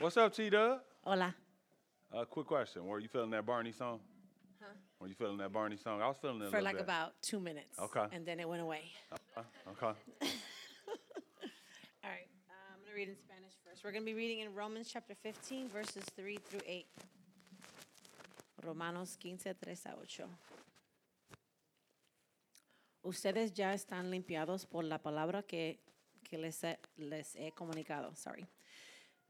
What's up, T Dub? Hola. Uh, quick question. Were you feeling that Barney song? Huh? Were you feeling that Barney song? I was feeling it For like bit. about two minutes. Okay. And then it went away. Uh, okay. All right. Uh, I'm going to read in Spanish first. We're going to be reading in Romans chapter 15, verses 3 through 8. Romanos 15, 3 a 8. Ustedes ya están limpiados por la palabra que, que les, he, les he comunicado. Sorry.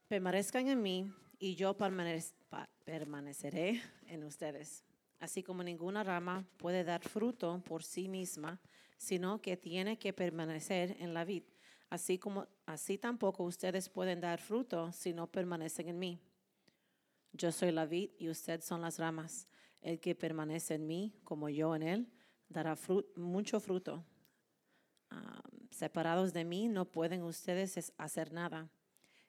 Permanezcan en mí y yo permaneceré en ustedes. Así como ninguna rama puede dar fruto por sí misma, sino que tiene que permanecer en la vid. Así como así tampoco ustedes pueden dar fruto si no permanecen en mí. Yo soy la vid y ustedes son las ramas. El que permanece en mí, como yo en él, dará fru- mucho fruto. Ah, separados de mí no pueden ustedes es- hacer nada.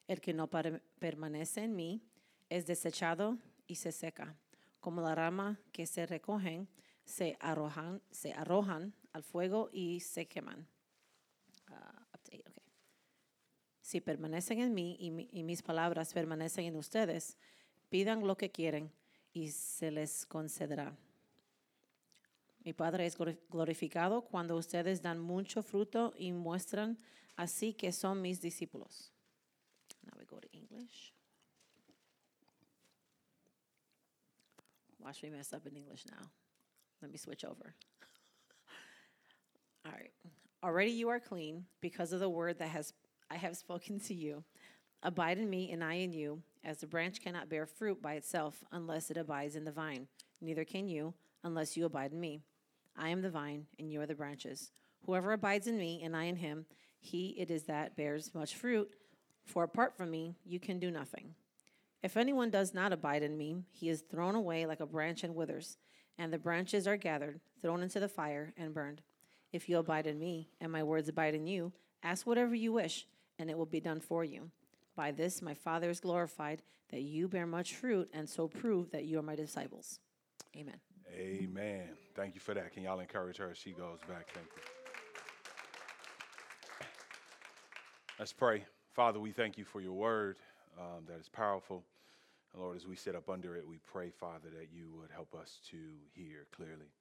El que no permanece en mí es desechado y se seca. Como la rama que se recogen, se arrojan, se arrojan al fuego y se queman. Ah. Si permanecen en mí y, mi- y mis palabras permanecen en ustedes, pidan lo que quieren y se les concederá. Mi Padre es glori- glorificado cuando ustedes dan mucho fruto y muestran así que son mis discípulos. English. Watch me mess up in English now. Let me switch over. All right. Already you are clean because of the word that has I have spoken to you. Abide in me and I in you, as the branch cannot bear fruit by itself unless it abides in the vine. Neither can you unless you abide in me. I am the vine and you are the branches. Whoever abides in me and I in him, he it is that bears much fruit, for apart from me you can do nothing. If anyone does not abide in me, he is thrown away like a branch and withers, and the branches are gathered, thrown into the fire, and burned. If you abide in me, and my words abide in you, ask whatever you wish, and it will be done for you. By this my Father is glorified, that you bear much fruit, and so prove that you are my disciples. Amen. Amen. Thank you for that. Can y'all encourage her as she goes back? Thank you. Let's pray. Father, we thank you for your word um, that is powerful. And Lord, as we sit up under it, we pray, Father, that you would help us to hear clearly.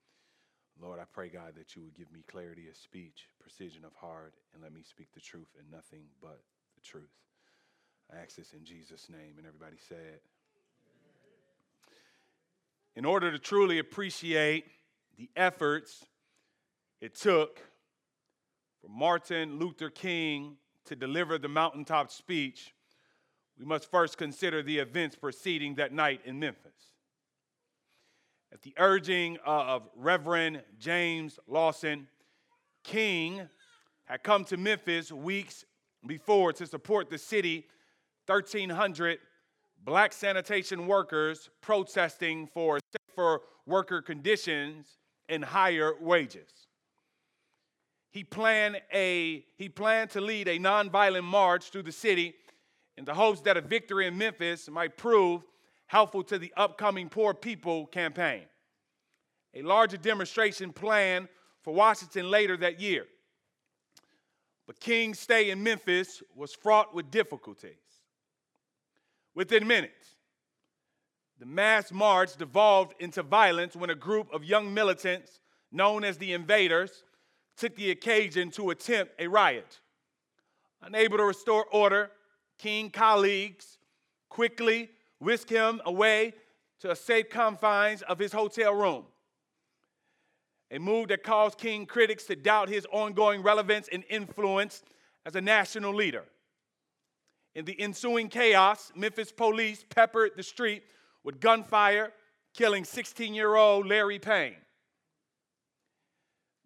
Lord, I pray, God, that you would give me clarity of speech, precision of heart, and let me speak the truth and nothing but the truth. I ask this in Jesus' name. And everybody said, in order to truly appreciate the efforts it took for Martin Luther King to deliver the mountaintop speech, we must first consider the events preceding that night in Memphis. At the urging of Reverend James Lawson, King had come to Memphis weeks before to support the city 1,300 black sanitation workers protesting for safer worker conditions and higher wages. He planned, a, he planned to lead a nonviolent march through the city in the hopes that a victory in Memphis might prove helpful to the upcoming Poor People campaign. A larger demonstration planned for Washington later that year. But King's stay in Memphis was fraught with difficulties. Within minutes, the mass march devolved into violence when a group of young militants, known as the Invaders, took the occasion to attempt a riot. Unable to restore order, King colleagues quickly whisked him away to the safe confines of his hotel room. A move that caused King critics to doubt his ongoing relevance and influence as a national leader. In the ensuing chaos, Memphis police peppered the street with gunfire, killing 16 year old Larry Payne.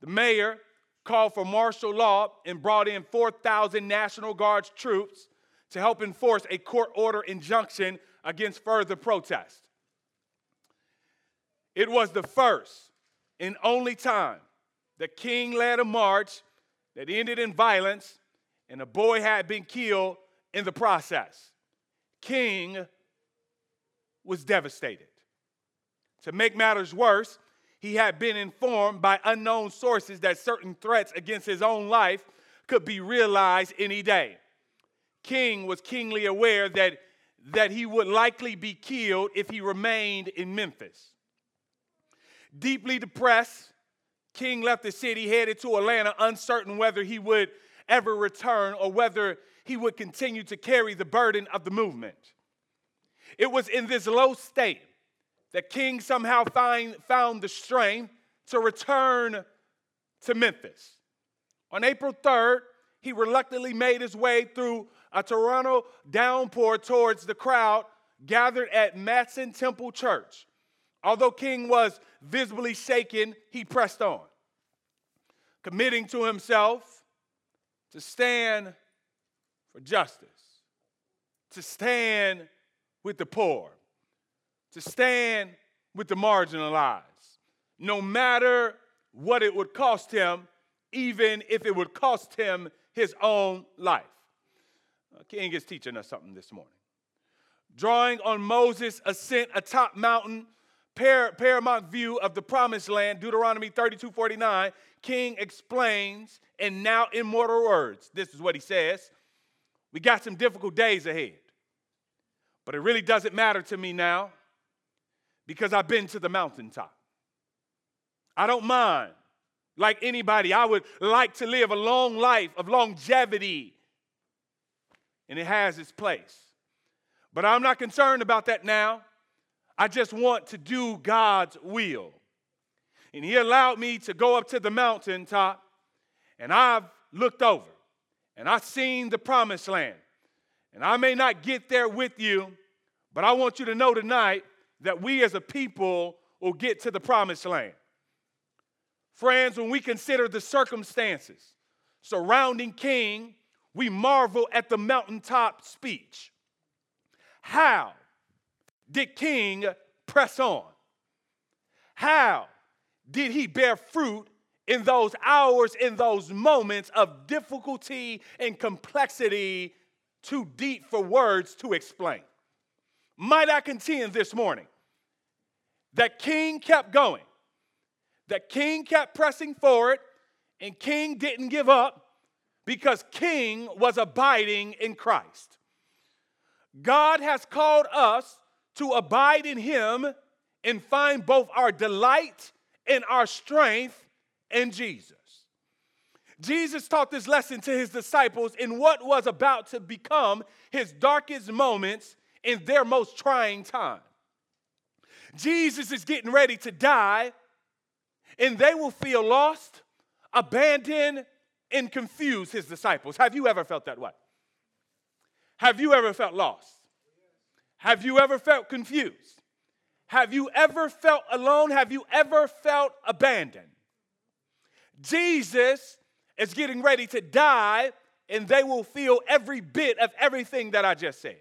The mayor called for martial law and brought in 4,000 National Guard troops to help enforce a court order injunction against further protest. It was the first and only time the king led a march that ended in violence and a boy had been killed in the process. King was devastated. To make matters worse, he had been informed by unknown sources that certain threats against his own life could be realized any day. King was keenly aware that that he would likely be killed if he remained in Memphis. Deeply depressed, King left the city, headed to Atlanta, uncertain whether he would ever return or whether he would continue to carry the burden of the movement. It was in this low state that King somehow find, found the strength to return to Memphis. On April 3rd, he reluctantly made his way through a torrential downpour towards the crowd gathered at Mason Temple Church. Although King was visibly shaken, he pressed on, committing to himself to stand for justice, to stand with the poor, to stand with the marginalized, no matter what it would cost him, even if it would cost him his own life. Uh, King is teaching us something this morning. Drawing on Moses' ascent atop mountain, par- paramount view of the promised land, Deuteronomy 32 49, King explains in now immortal words. This is what he says We got some difficult days ahead, but it really doesn't matter to me now because I've been to the mountaintop. I don't mind. Like anybody, I would like to live a long life of longevity, and it has its place. But I'm not concerned about that now. I just want to do God's will. And He allowed me to go up to the mountaintop, and I've looked over, and I've seen the promised land. And I may not get there with you, but I want you to know tonight that we as a people will get to the promised land. Friends, when we consider the circumstances surrounding King, we marvel at the mountaintop speech. How did King press on? How did he bear fruit in those hours, in those moments of difficulty and complexity too deep for words to explain? Might I contend this morning that King kept going, that King kept pressing forward, and King didn't give up because King was abiding in Christ. God has called us to abide in Him and find both our delight and our strength in Jesus. Jesus taught this lesson to his disciples in what was about to become his darkest moments in their most trying time. Jesus is getting ready to die, and they will feel lost, abandoned, and confused, his disciples. Have you ever felt that way? Have you ever felt lost? Have you ever felt confused? Have you ever felt alone? Have you ever felt abandoned? Jesus is getting ready to die, and they will feel every bit of everything that I just said.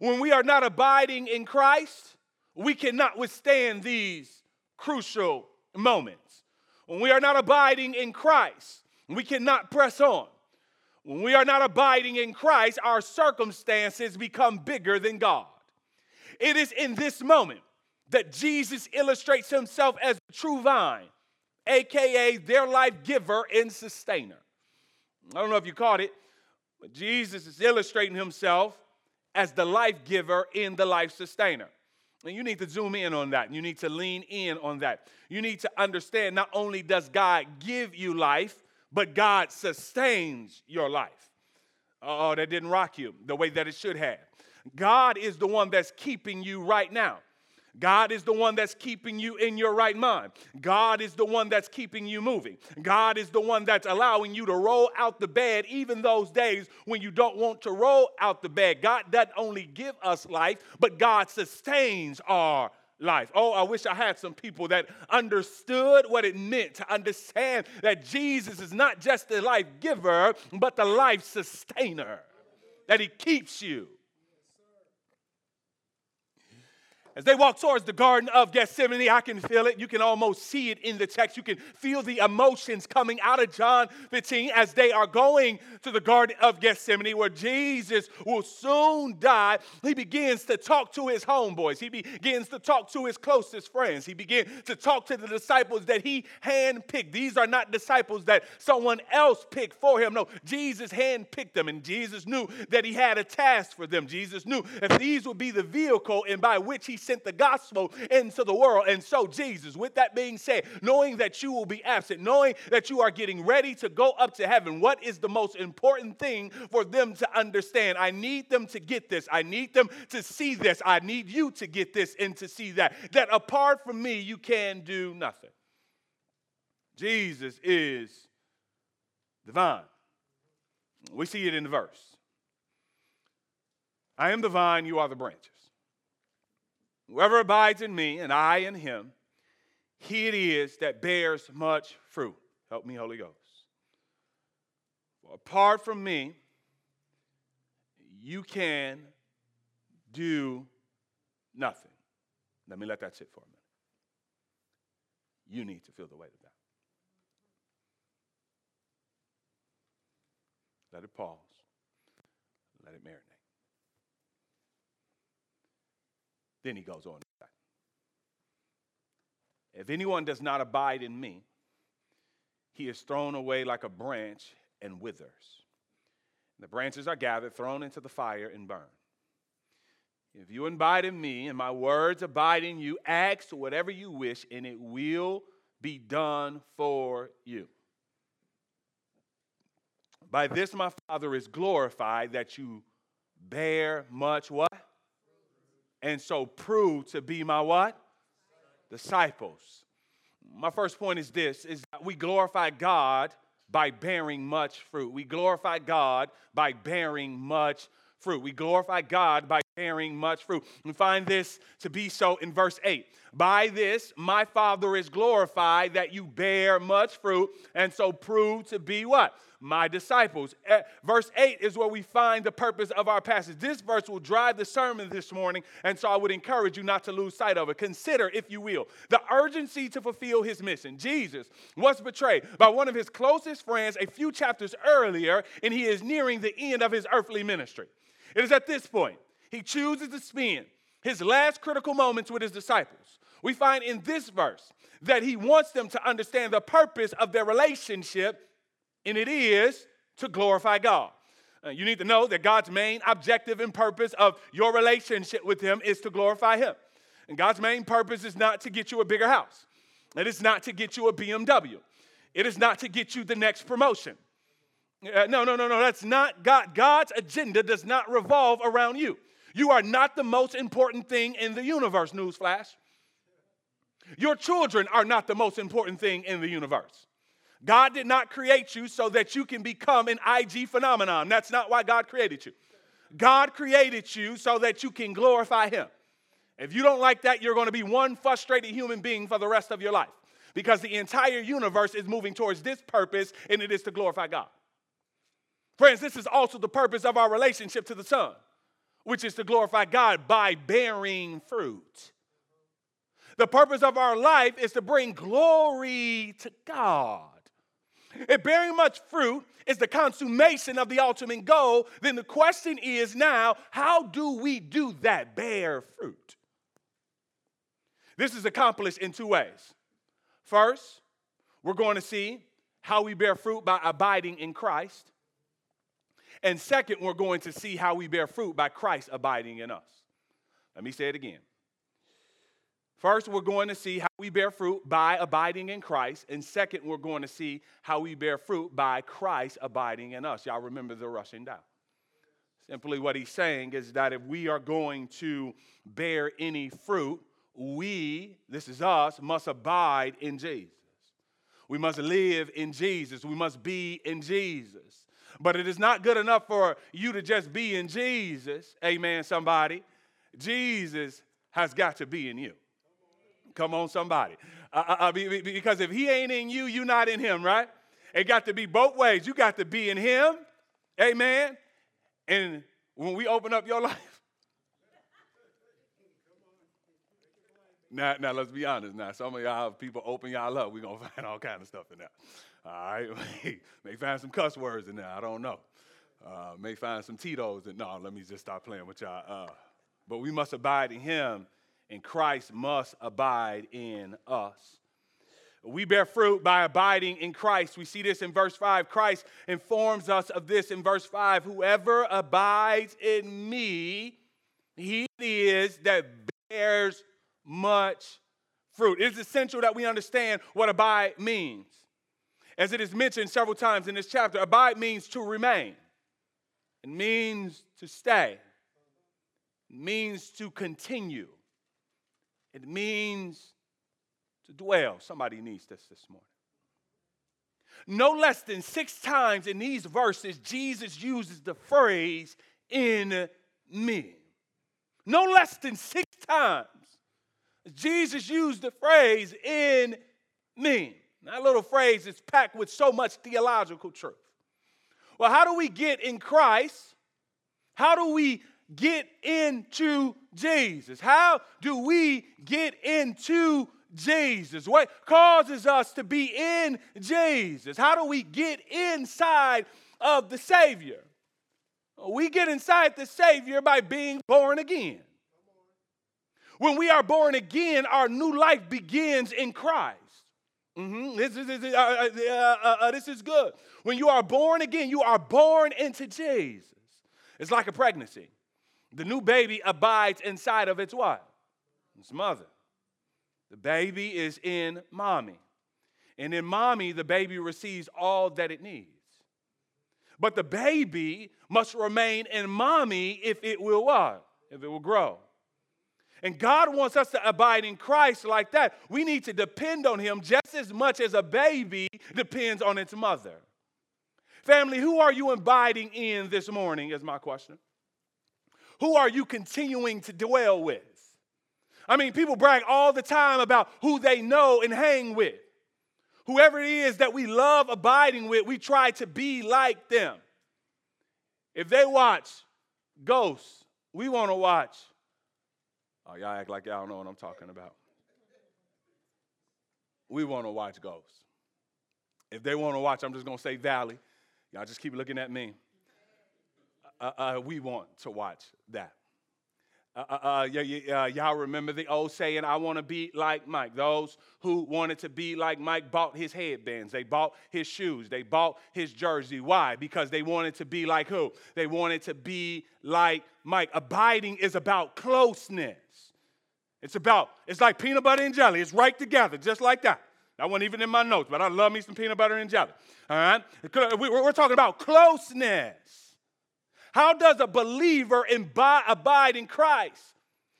When we are not abiding in Christ, we cannot withstand these crucial moments. When we are not abiding in Christ, we cannot press on. When we are not abiding in Christ, our circumstances become bigger than God. It is in this moment that Jesus illustrates himself as the true vine, aka their life giver and sustainer. I don't know if you caught it, but Jesus is illustrating himself as the life giver in the life sustainer. And you need to zoom in on that. You need to lean in on that. You need to understand not only does God give you life, but God sustains your life. Oh, that didn't rock you the way that it should have. God is the one that's keeping you right now. God is the one that's keeping you in your right mind. God is the one that's keeping you moving. God is the one that's allowing you to roll out the bed even those days when you don't want to roll out the bed. God doesn't only give us life, but God sustains our life. Oh, I wish I had some people that understood what it meant to understand that Jesus is not just the life giver, but the life sustainer, that He keeps you As they walk towards the Garden of Gethsemane, I can feel it. You can almost see it in the text. You can feel the emotions coming out of John 15 as they are going to the Garden of Gethsemane, where Jesus will soon die. He begins to talk to his homeboys, he begins to talk to his closest friends, he begins to talk to the disciples that he handpicked. These are not disciples that someone else picked for him. No, Jesus handpicked them, and Jesus knew that he had a task for them. Jesus knew if these would be the vehicle and by which he sent the gospel into the world. And so, Jesus, with that being said, knowing that you will be absent, knowing that you are getting ready to go up to heaven, what is the most important thing for them to understand? I need them to get this. I need them to see this. I need you to get this and to see that. That apart from me, you can do nothing. Jesus is divine. We see it in the verse. I am the vine, you are the branches. Whoever abides in me and I in him, he it is that bears much fruit. Help me, Holy Ghost. For apart from me, you can do nothing. Let me let that sit for a minute. You need to feel the weight of that. Let it pause. Let it marinate. Then he goes on. If anyone does not abide in me, he is thrown away like a branch and withers. The branches are gathered, thrown into the fire, and burned. If you abide in me and my words abide in you, ask whatever you wish, and it will be done for you. By this my Father is glorified that you bear much what? And so prove to be my what? Disciples. My first point is this is that we glorify God by bearing much fruit. We glorify God by bearing much fruit. We glorify God by bearing much fruit. We find this to be so in verse 8. By this, my Father is glorified that you bear much fruit, and so prove to be what? My disciples. Eh, verse 8 is where we find the purpose of our passage. This verse will drive the sermon this morning, and so I would encourage you not to lose sight of it. Consider, if you will, the urgency to fulfill his mission. Jesus was betrayed by one of his closest friends a few chapters earlier, and he is nearing the end of his earthly ministry. It is at this point he chooses to spend his last critical moments with his disciples. We find in this verse that he wants them to understand the purpose of their relationship, and it is to glorify God. Uh, you need to know that God's main objective and purpose of your relationship with Him is to glorify Him. And God's main purpose is not to get you a bigger house, it is not to get you a BMW, it is not to get you the next promotion. Uh, no, no, no, no, that's not God. God's agenda does not revolve around you. You are not the most important thing in the universe, newsflash. Your children are not the most important thing in the universe. God did not create you so that you can become an IG phenomenon. That's not why God created you. God created you so that you can glorify Him. If you don't like that, you're going to be one frustrated human being for the rest of your life because the entire universe is moving towards this purpose, and it is to glorify God. Friends, this is also the purpose of our relationship to the Son, which is to glorify God by bearing fruit. The purpose of our life is to bring glory to God. If bearing much fruit is the consummation of the ultimate goal, then the question is now, how do we do that? Bear fruit. This is accomplished in two ways. First, we're going to see how we bear fruit by abiding in Christ. And second, we're going to see how we bear fruit by Christ abiding in us. Let me say it again. First, we're going to see how we bear fruit by abiding in Christ. And second, we're going to see how we bear fruit by Christ abiding in us. Y'all remember the rushing down. Simply what he's saying is that if we are going to bear any fruit, we, this is us, must abide in Jesus. We must live in Jesus. We must be in Jesus. But it is not good enough for you to just be in Jesus. Amen, somebody. Jesus has got to be in you. Come on, somebody. Uh, uh, uh because if he ain't in you, you're not in him, right? It got to be both ways. You got to be in him. Amen. And when we open up your life, Now, now let's be honest. Now, some of y'all, people open y'all up, we're gonna find all kind of stuff in there. All right, may find some cuss words in there. I don't know. Uh, may find some Tito's. And no, let me just stop playing with y'all. Uh, but we must abide in Him, and Christ must abide in us. We bear fruit by abiding in Christ. We see this in verse 5. Christ informs us of this in verse 5. Whoever abides in me, he is that bears much fruit. It is essential that we understand what abide means. As it is mentioned several times in this chapter, abide means to remain, it means to stay, it means to continue, it means to dwell. Somebody needs this this morning. No less than six times in these verses, Jesus uses the phrase in me. No less than six times, Jesus used the phrase in me. That little phrase is packed with so much theological truth. Well, how do we get in Christ? How do we get into Jesus? How do we get into Jesus? What causes us to be in Jesus? How do we get inside of the Savior? We get inside the Savior by being born again. When we are born again, our new life begins in Christ. Mm-hmm. This, is, uh, uh, uh, uh, this is good. When you are born again, you are born into Jesus. It's like a pregnancy. The new baby abides inside of its what? Its mother. The baby is in mommy. And in mommy, the baby receives all that it needs. But the baby must remain in mommy if it will what? If it will grow. And God wants us to abide in Christ like that. We need to depend on Him just as much as a baby depends on its mother. Family, who are you abiding in this morning? Is my question. Who are you continuing to dwell with? I mean, people brag all the time about who they know and hang with. Whoever it is that we love abiding with, we try to be like them. If they watch Ghosts, we want to watch. Oh, y'all act like y'all know what I'm talking about. We want to watch Ghosts. If they want to watch, I'm just going to say Valley. Y'all just keep looking at me. Uh, uh, we want to watch that. Uh, uh, uh, yeah, yeah, y'all remember the old saying, I want to be like Mike. Those who wanted to be like Mike bought his headbands, they bought his shoes, they bought his jersey. Why? Because they wanted to be like who? They wanted to be like Mike. Abiding is about closeness. It's about, it's like peanut butter and jelly. It's right together, just like that. That wasn't even in my notes, but I love me some peanut butter and jelly. All right? We're talking about closeness. How does a believer abide in Christ?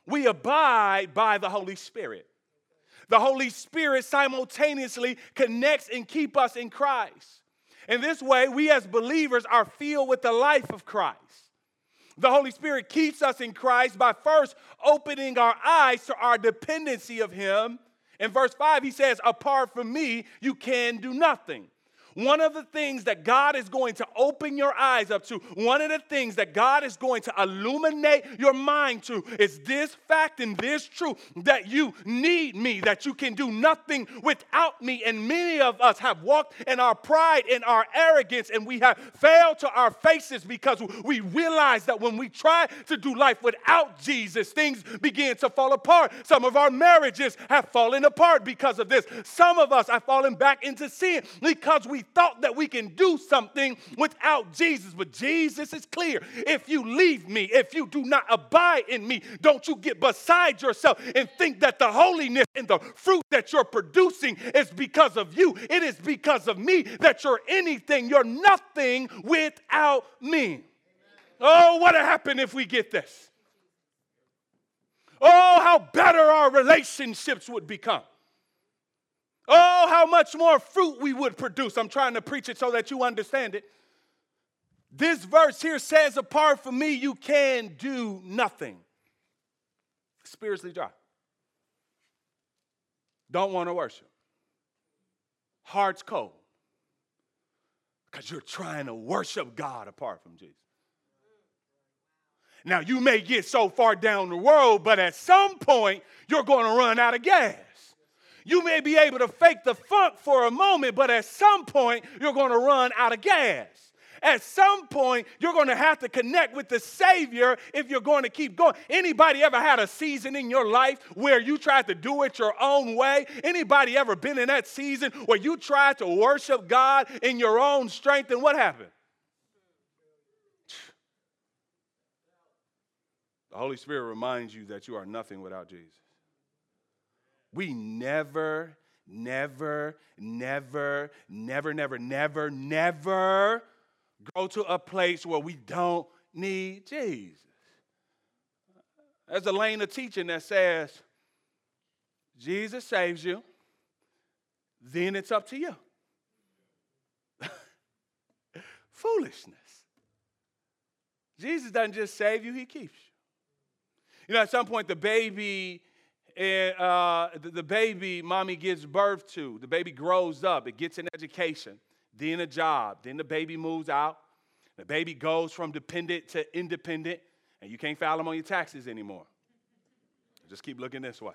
We abide by the Holy Spirit. The Holy Spirit simultaneously connects and keep us in Christ. In this way, we as believers are filled with the life of Christ. The Holy Spirit keeps us in Christ by first opening our eyes to our dependency of Him. In verse 5, he says, Apart from me, you can do nothing. One of the things that God is going to open your eyes up to, one of the things that God is going to illuminate your mind to is this fact and this truth that you need me, that you can do nothing without me. And many of us have walked in our pride and our arrogance, and we have failed to our faces because we realize that when we try to do life without Jesus, things begin to fall apart. Some of our marriages have fallen apart because of this. Some of us have fallen back into sin because we thought that we can do something without Jesus. But Jesus is clear. If you leave me, if you do not abide in me, don't you get beside yourself and think that the holiness and the fruit that you're producing is because of you. It is because of me that you're anything. You're nothing without me. Oh, what would happen if we get this? Oh, how better our relationships would become. Oh, how much more fruit we would produce. I'm trying to preach it so that you understand it. This verse here says, Apart from me, you can do nothing. Spiritually dry. Don't want to worship. Heart's cold. Because you're trying to worship God apart from Jesus. Now, you may get so far down the road, but at some point, you're going to run out of gas. You may be able to fake the funk for a moment, but at some point, you're going to run out of gas. At some point, you're going to have to connect with the Savior if you're going to keep going. Anybody ever had a season in your life where you tried to do it your own way? Anybody ever been in that season where you tried to worship God in your own strength and what happened? The Holy Spirit reminds you that you are nothing without Jesus. We never, never, never, never, never, never, never go to a place where we don't need Jesus. There's a lane of teaching that says Jesus saves you, then it's up to you. Foolishness. Jesus doesn't just save you, he keeps you. You know, at some point, the baby, uh, the, the baby mommy gives birth to, the baby grows up, it gets an education, then a job, then the baby moves out. The baby goes from dependent to independent, and you can't file them on your taxes anymore. Just keep looking this way.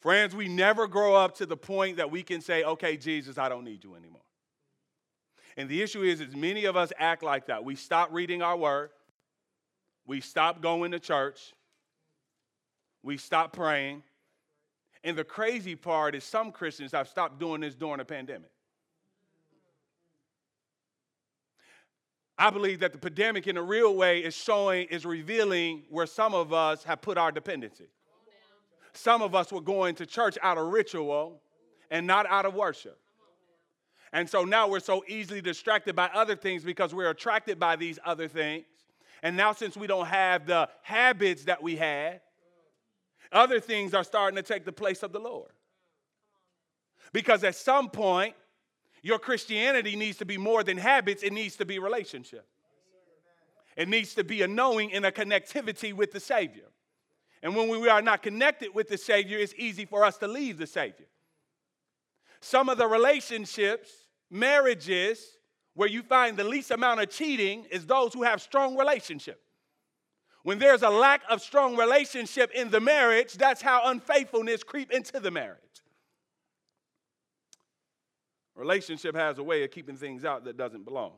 Friends, we never grow up to the point that we can say, okay, Jesus, I don't need you anymore. And the issue is, is many of us act like that. We stop reading our word. We stop going to church. We stopped praying. And the crazy part is some Christians have stopped doing this during the pandemic. I believe that the pandemic, in a real way, is showing, is revealing where some of us have put our dependency. Some of us were going to church out of ritual and not out of worship. And so now we're so easily distracted by other things because we're attracted by these other things and now, since we don't have the habits that we had, other things are starting to take the place of the Lord. Because at some point, your Christianity needs to be more than habits, it needs to be relationship. It needs to be a knowing and a connectivity with the Savior. And when we are not connected with the Savior, it's easy for us to leave the Savior. Some of the relationships, marriages, where you find the least amount of cheating is those who have strong relationship. When there's a lack of strong relationship in the marriage, that's how unfaithfulness creep into the marriage. Relationship has a way of keeping things out that doesn't belong.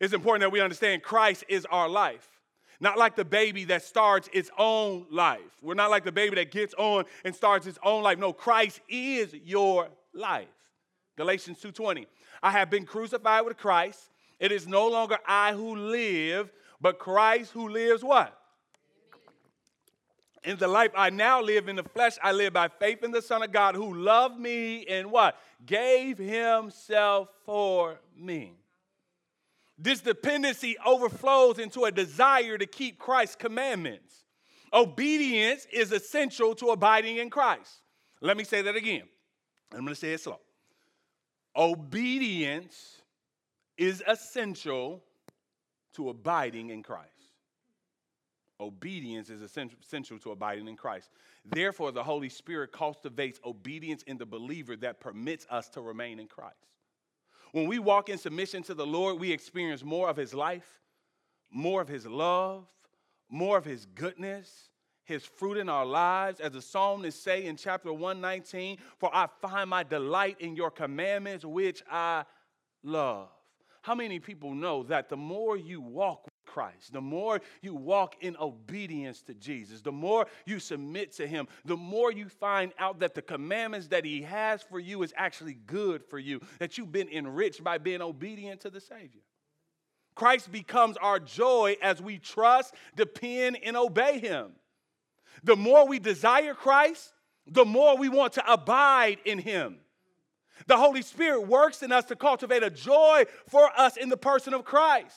It's important that we understand Christ is our life. Not like the baby that starts its own life. We're not like the baby that gets on and starts its own life. No, Christ is your life. Galatians 2:20. I have been crucified with Christ. It is no longer I who live, but Christ who lives what? In the life I now live in the flesh, I live by faith in the Son of God who loved me and what? Gave himself for me. This dependency overflows into a desire to keep Christ's commandments. Obedience is essential to abiding in Christ. Let me say that again. I'm going to say it slow. Obedience is essential to abiding in Christ. Obedience is essential to abiding in Christ. Therefore, the Holy Spirit cultivates obedience in the believer that permits us to remain in Christ. When we walk in submission to the Lord, we experience more of His life, more of His love, more of His goodness, his fruit in our lives. As the psalmist say in chapter 119, for I find my delight in your commandments, which I love. How many people know that the more you walk with Christ, the more you walk in obedience to Jesus, the more you submit to Him, the more you find out that the commandments that He has for you is actually good for you, that you've been enriched by being obedient to the Savior. Christ becomes our joy as we trust, depend, and obey Him. The more we desire Christ, the more we want to abide in Him. The Holy Spirit works in us to cultivate a joy for us in the person of Christ.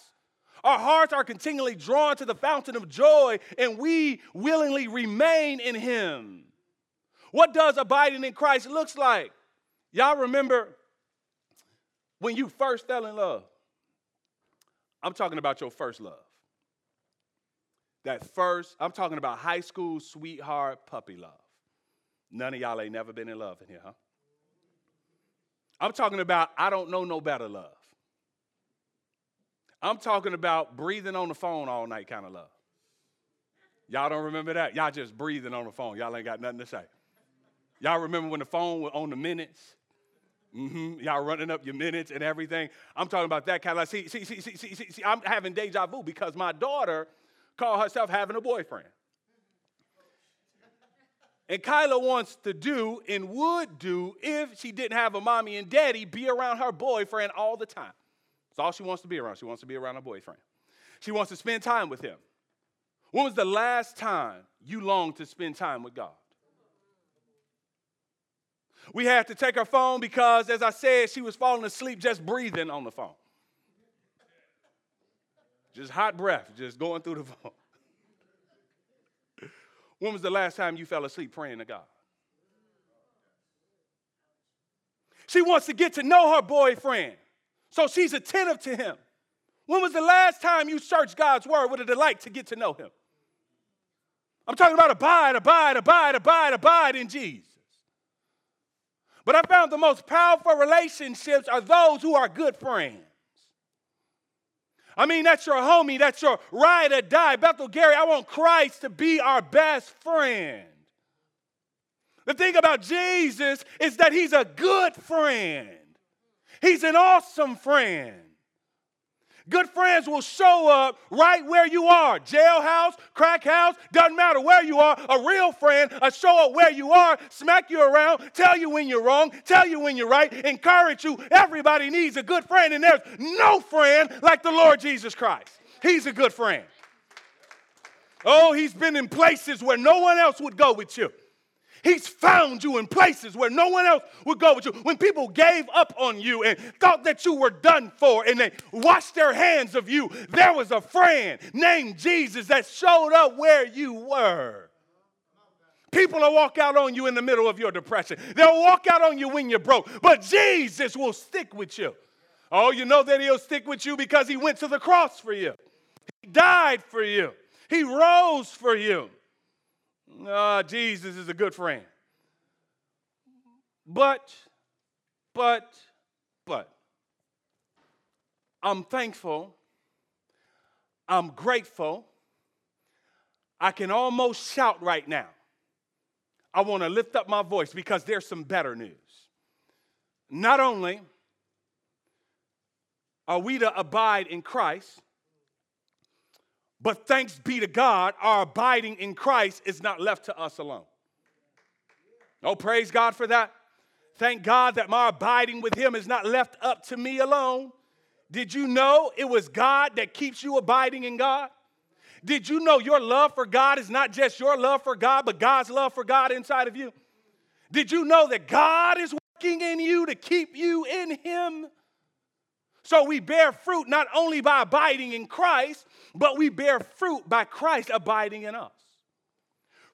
Our hearts are continually drawn to the fountain of joy, and we willingly remain in Him. What does abiding in Christ looks like? Y'all remember when you first fell in love? I'm talking about your first love that first, I'm talking about high school sweetheart puppy love. None of y'all ain't never been in love in here, huh? I'm talking about I don't know no better love. I'm talking about breathing on the phone all night kind of love. Y'all don't remember that? Y'all just breathing on the phone. Y'all ain't got nothing to say. Y'all remember when the phone was on the minutes? Mm-hmm. Y'all running up your minutes and everything. I'm talking about that kind of. See, see, see, see, see, see, see. I'm having deja vu because my daughter called herself having a boyfriend. And Kyla wants to do and would do if she didn't have a mommy and daddy be around her boyfriend all the time. That's all she wants to be around. She wants to be around her boyfriend. She wants to spend time with him. When was the last time you longed to spend time with God? We had to take her phone because, as I said, she was falling asleep just breathing on the phone. Just hot breath, just going through the phone. When was the last time you fell asleep praying to God? She wants to get to know her boyfriend, so she's attentive to him. When was the last time you searched God's word with a delight to get to know him? I'm talking about abide, abide, abide, abide, abide in Jesus. But I found the most powerful relationships are those who are good friends. I mean, that's your homie, that's your ride or die. Bethel Gary, I want Christ to be our best friend. The thing about Jesus is that he's a good friend, he's an awesome friend. Good friends will show up right where you are. Jailhouse, crack house, doesn't matter where you are. A real friend will show up where you are, smack you around, tell you when you're wrong, tell you when you're right, encourage you. Everybody needs a good friend, and there's no friend like the Lord Jesus Christ. He's a good friend. Oh, he's been in places where no one else would go with you. He's found you in places where no one else would go with you. When people gave up on you and thought that you were done for and they washed their hands of you, there was a friend named Jesus that showed up where you were. People will walk out on you in the middle of your depression. They'll walk out on you when you're broke, but Jesus will stick with you. Oh, you know that he'll stick with you because he went to the cross for you. He died for you. He rose for you. Uh, Jesus is a good friend. But, but, but, I'm thankful. I'm grateful. I can almost shout right now. I want to lift up my voice because there's some better news. Not only are we to abide in Christ, but thanks be to God, our abiding in Christ is not left to us alone. Oh, praise God for that. Thank God that my abiding with Him is not left up to me alone. Did you know it was God that keeps you abiding in God? Did you know your love for God is not just your love for God, but God's love for God inside of you? Did you know that God is working in you to keep you in Him? So we bear fruit not only by abiding in Christ, but we bear fruit by Christ abiding in us.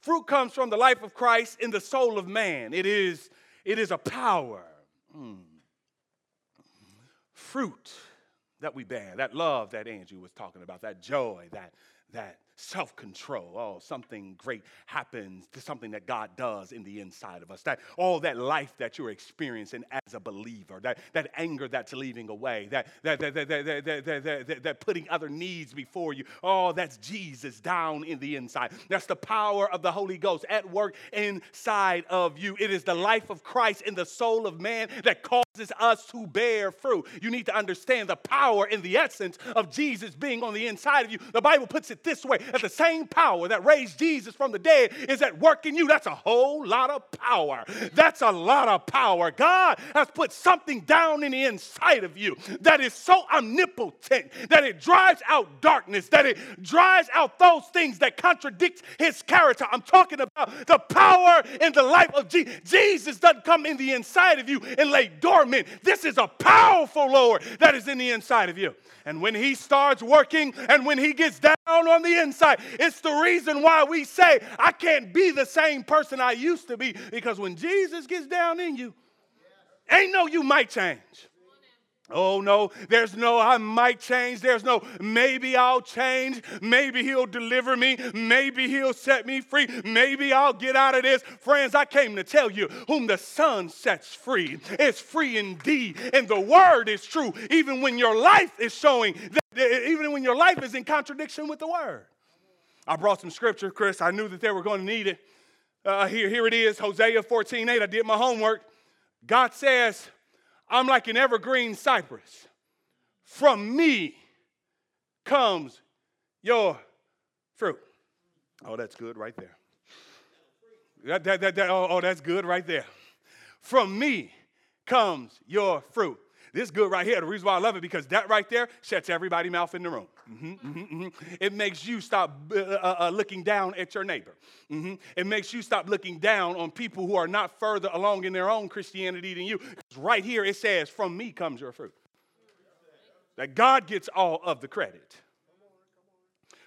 Fruit comes from the life of Christ in the soul of man. It is, it is a power. Mm. Fruit that we bear, that love that Andrew was talking about, that joy, that, that self control. Oh, something great happens, to something that God does in the inside of us. That all that life that you're experiencing as a believer, that, that anger that's leaving away, that, that, that, that, that, that, that, that, that putting other needs before you. Oh, that's Jesus down in the inside. That's the power of the Holy Ghost at work inside of you. It is the life of Christ in the soul of man that causes us to bear fruit. You need to understand the power and the essence of Jesus being on the inside of you. The Bible puts it this way that the same power that raised Jesus from the dead is at work in you. That's a whole lot of power. That's a lot of power. God has put something down in the inside of you that is so omnipotent that it drives out darkness, that it drives out those things that contradict his character. I'm talking about the power in the life of Jesus. Jesus doesn't come in the inside of you and lay dormant. This is a powerful Lord that is in the inside of you. And when he starts working and when he gets down on the inside, it's the reason why we say, I can't be the same person I used to be. Because when Jesus gets down in you, ain't no you might change. Oh no, there's no I might change. There's no maybe I'll change. Maybe he'll deliver me. Maybe he'll set me free. Maybe I'll get out of this. Friends, I came to tell you whom the Son sets free is free indeed. And the word is true, even when your life is showing that, even when your life is in contradiction with the word. I brought some scripture, Chris. I knew that they were going to need it. Uh, here, here it is, Hosea 14 8. I did my homework. God says, I'm like an evergreen cypress. From me comes your fruit. Oh, that's good right there. That, that, that, that, oh, oh, that's good right there. From me comes your fruit. This is good right here. The reason why I love it because that right there shuts everybody mouth in the room. Mm-hmm, mm-hmm, mm-hmm. It makes you stop uh, uh, uh, looking down at your neighbor. Mm-hmm. It makes you stop looking down on people who are not further along in their own Christianity than you. Right here it says, "From me comes your fruit." That God gets all of the credit.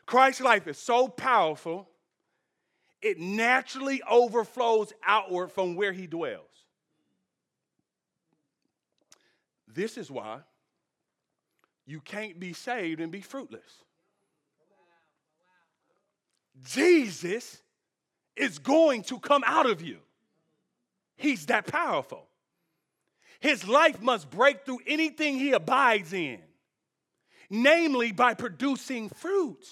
Christ's life is so powerful, it naturally overflows outward from where he dwells. This is why you can't be saved and be fruitless. Jesus is going to come out of you. He's that powerful. His life must break through anything he abides in, namely by producing fruit.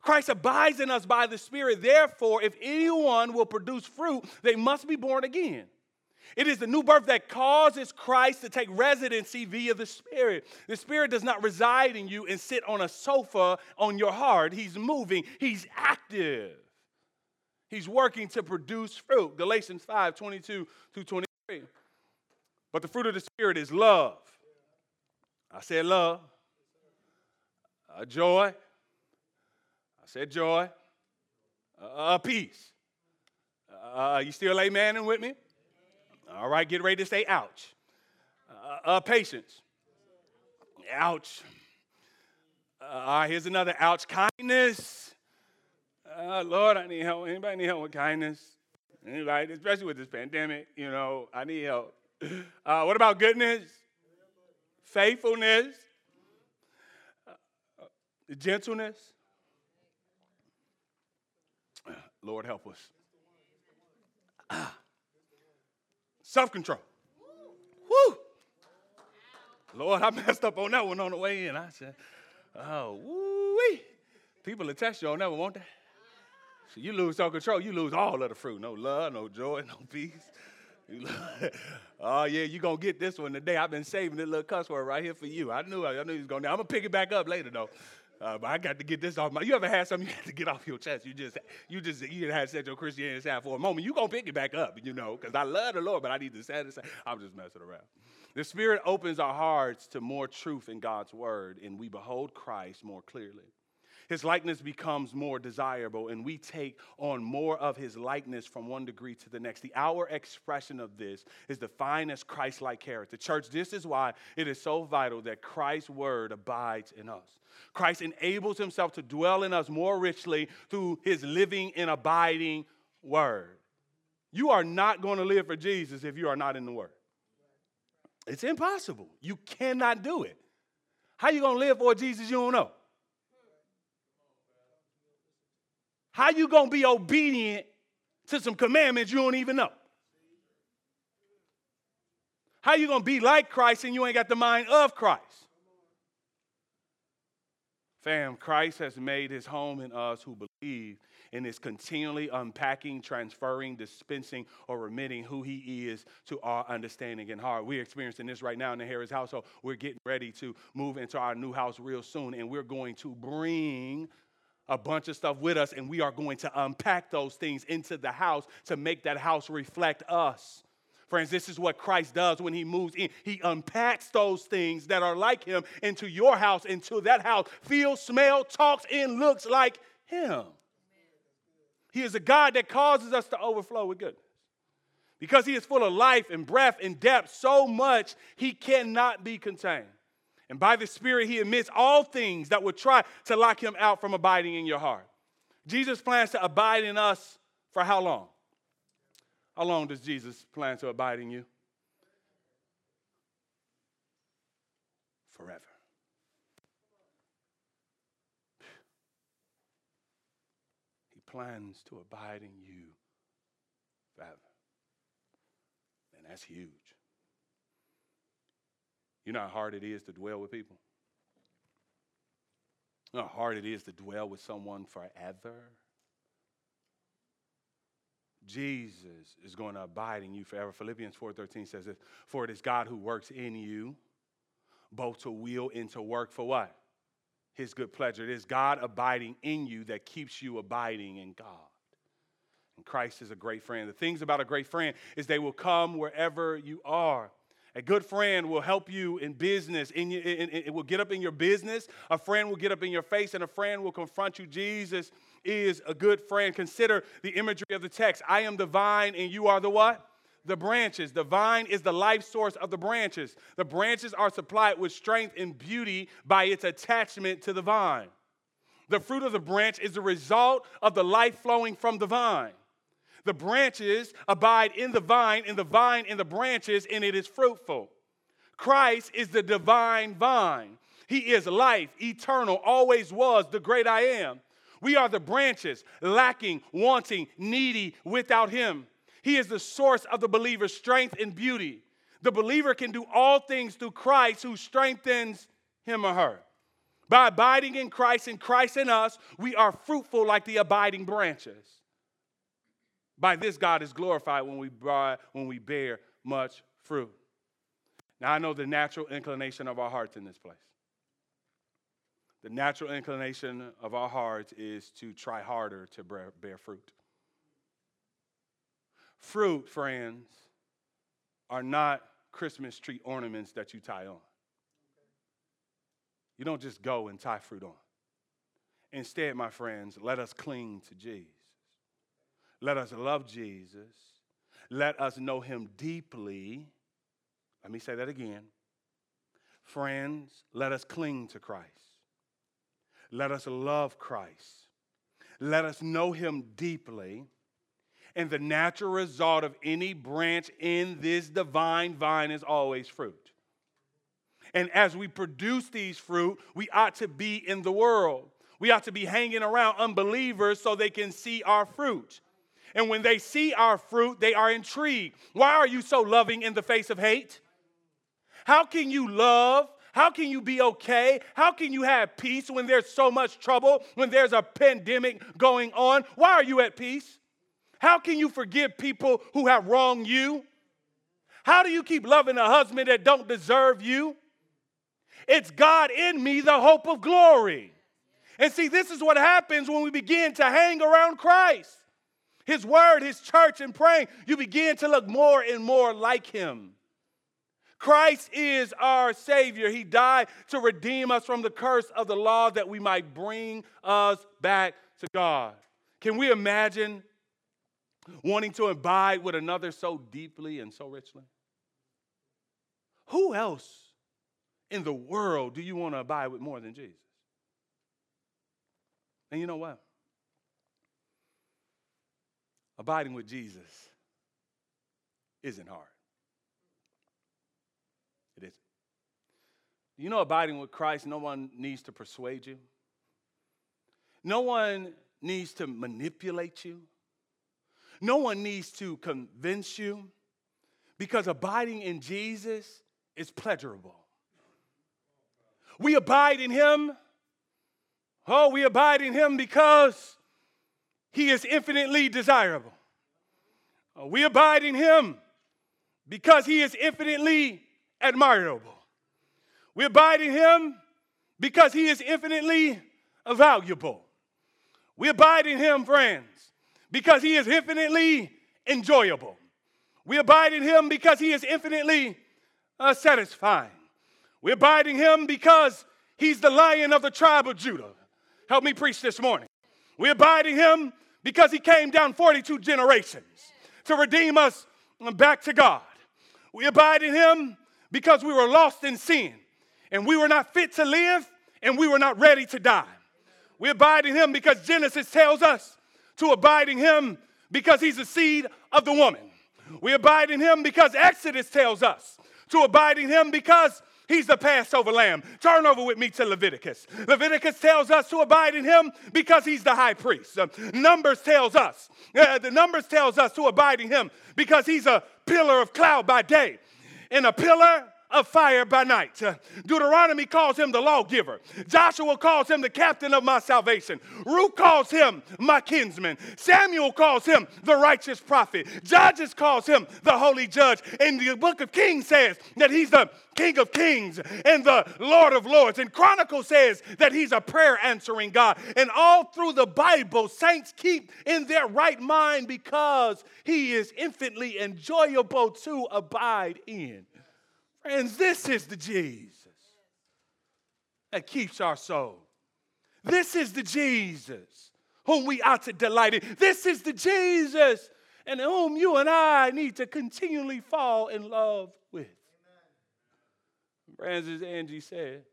Christ abides in us by the Spirit. Therefore, if anyone will produce fruit, they must be born again. It is the new birth that causes Christ to take residency via the Spirit. The Spirit does not reside in you and sit on a sofa on your heart. He's moving, He's active. He's working to produce fruit. Galatians 5 22 to 23. But the fruit of the Spirit is love. I said love. Uh, joy. I said joy. Uh, peace. Uh, you still amening with me? All right, get ready to say ouch. Uh, uh, patience. Ouch. Uh, here's another ouch. Kindness. Uh, Lord, I need help. Anybody need help with kindness? Anybody, especially with this pandemic, you know, I need help. Uh, what about goodness? Faithfulness? Uh, gentleness? Lord, help us. Self control. Woo! Lord, I messed up on that one on the way in. I said, oh, woo People will test you on that one, won't they? So you lose self control, you lose all of the fruit. No love, no joy, no peace. oh yeah, you're gonna get this one today. I've been saving this little cuss word right here for you. I knew I knew he was gonna. I'm gonna pick it back up later though. Uh, but I got to get this off my. You ever had something you had to get off your chest? You just, you just, you had set your Christianity aside for a moment. You gonna pick it back up, you know? Because I love the Lord, but I need to aside. I'm just messing around. The Spirit opens our hearts to more truth in God's Word, and we behold Christ more clearly. His likeness becomes more desirable, and we take on more of his likeness from one degree to the next. The our expression of this is defined as Christ like character. Church, this is why it is so vital that Christ's word abides in us. Christ enables himself to dwell in us more richly through his living and abiding word. You are not going to live for Jesus if you are not in the word. It's impossible. You cannot do it. How you going to live for Jesus you don't know? How you going to be obedient to some commandments you don't even know? How you going to be like Christ and you ain't got the mind of Christ? Fam, Christ has made his home in us who believe and is continually unpacking, transferring, dispensing, or remitting who he is to our understanding and heart. We're experiencing this right now in the Harris household. We're getting ready to move into our new house real soon, and we're going to bring a bunch of stuff with us, and we are going to unpack those things into the house to make that house reflect us. Friends, this is what Christ does when he moves in. He unpacks those things that are like him into your house, into that house, feels, smells, talks, and looks like him. He is a God that causes us to overflow with goodness. Because he is full of life and breath and depth, so much he cannot be contained. And by the Spirit, he admits all things that would try to lock him out from abiding in your heart. Jesus plans to abide in us for how long? How long does Jesus plan to abide in you? forever. He plans to abide in you forever. And that's huge. You know how hard it is to dwell with people? You know how hard it is to dwell with someone forever? Jesus is going to abide in you forever. Philippians 4:13 says this, for it is God who works in you both to will and to work for what? His good pleasure. It is God abiding in you that keeps you abiding in God. And Christ is a great friend. The things about a great friend is they will come wherever you are. A good friend will help you in business. In, in, in, it will get up in your business. A friend will get up in your face, and a friend will confront you. Jesus is a good friend. Consider the imagery of the text. I am the vine, and you are the what? The branches. The vine is the life source of the branches. The branches are supplied with strength and beauty by its attachment to the vine. The fruit of the branch is the result of the life flowing from the vine. The branches abide in the vine, and the vine in the branches, and it is fruitful. Christ is the divine vine. He is life, eternal, always was the great I am. We are the branches, lacking, wanting, needy without Him. He is the source of the believer's strength and beauty. The believer can do all things through Christ who strengthens him or her. By abiding in Christ and Christ in us, we are fruitful like the abiding branches. By this, God is glorified when we, bear, when we bear much fruit. Now, I know the natural inclination of our hearts in this place. The natural inclination of our hearts is to try harder to bear, bear fruit. Fruit, friends, are not Christmas tree ornaments that you tie on. You don't just go and tie fruit on. Instead, my friends, let us cling to Jesus. Let us love Jesus. Let us know him deeply. Let me say that again. Friends, let us cling to Christ. Let us love Christ. Let us know him deeply. And the natural result of any branch in this divine vine is always fruit. And as we produce these fruit, we ought to be in the world. We ought to be hanging around unbelievers so they can see our fruit. And when they see our fruit, they are intrigued. Why are you so loving in the face of hate? How can you love? How can you be okay? How can you have peace when there's so much trouble, when there's a pandemic going on? Why are you at peace? How can you forgive people who have wronged you? How do you keep loving a husband that don't deserve you? It's God in me, the hope of glory. And see, this is what happens when we begin to hang around Christ. His word, His church, and praying, you begin to look more and more like Him. Christ is our Savior. He died to redeem us from the curse of the law that we might bring us back to God. Can we imagine wanting to abide with another so deeply and so richly? Who else in the world do you want to abide with more than Jesus? And you know what? Abiding with Jesus isn't hard. It isn't. You know, abiding with Christ, no one needs to persuade you, no one needs to manipulate you, no one needs to convince you because abiding in Jesus is pleasurable. We abide in Him. Oh, we abide in Him because he is infinitely desirable. Uh, we abide in him because he is infinitely admirable. We abide in him because he is infinitely valuable. We abide in him, friends, because he is infinitely enjoyable. We abide in him because he is infinitely uh, satisfying. We abide in him because he's the lion of the tribe of Judah. Help me preach this morning. We abide in him because he came down 42 generations to redeem us back to God. We abide in him because we were lost in sin and we were not fit to live and we were not ready to die. We abide in him because Genesis tells us to abide in him because he's the seed of the woman. We abide in him because Exodus tells us to abide in him because He's the Passover lamb. Turn over with me to Leviticus. Leviticus tells us to abide in him because he's the high priest. Uh, numbers tells us, uh, the Numbers tells us to abide in him because he's a pillar of cloud by day and a pillar of fire by night. Uh, Deuteronomy calls him the lawgiver. Joshua calls him the captain of my salvation. Ruth calls him my kinsman. Samuel calls him the righteous prophet. Judges calls him the holy judge. And the book of Kings says that he's the King of Kings and the Lord of Lords. And Chronicle says that he's a prayer answering God. And all through the Bible, saints keep in their right mind because he is infinitely enjoyable to abide in. Friends, this is the Jesus that keeps our soul. This is the Jesus whom we ought to delight in. This is the Jesus and whom you and I need to continually fall in love with. Friends, as Angie said,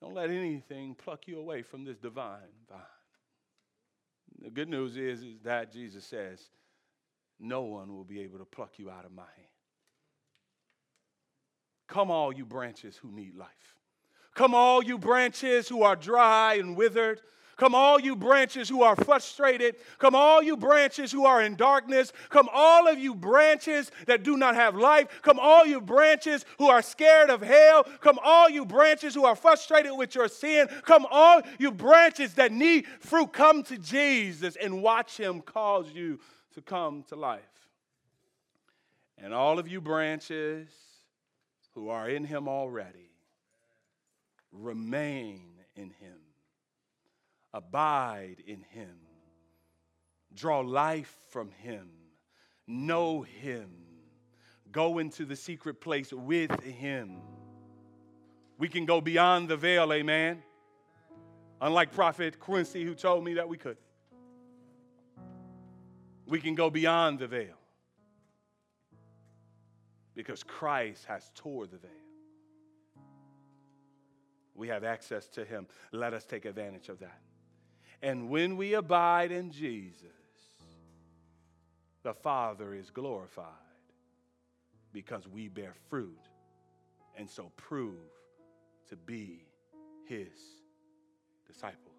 don't let anything pluck you away from this divine vine. The good news is, is that Jesus says, no one will be able to pluck you out of my hand. Come, all you branches who need life. Come, all you branches who are dry and withered. Come, all you branches who are frustrated. Come, all you branches who are in darkness. Come, all of you branches that do not have life. Come, all you branches who are scared of hell. Come, all you branches who are frustrated with your sin. Come, all you branches that need fruit. Come to Jesus and watch Him cause you to come to life. And all of you branches who are in him already. Remain in him. Abide in him. Draw life from him. Know him. Go into the secret place with him. We can go beyond the veil, amen. Unlike Prophet Quincy, who told me that we could. We can go beyond the veil because Christ has tore the veil. We have access to him. Let us take advantage of that. And when we abide in Jesus, the Father is glorified because we bear fruit and so prove to be his disciples.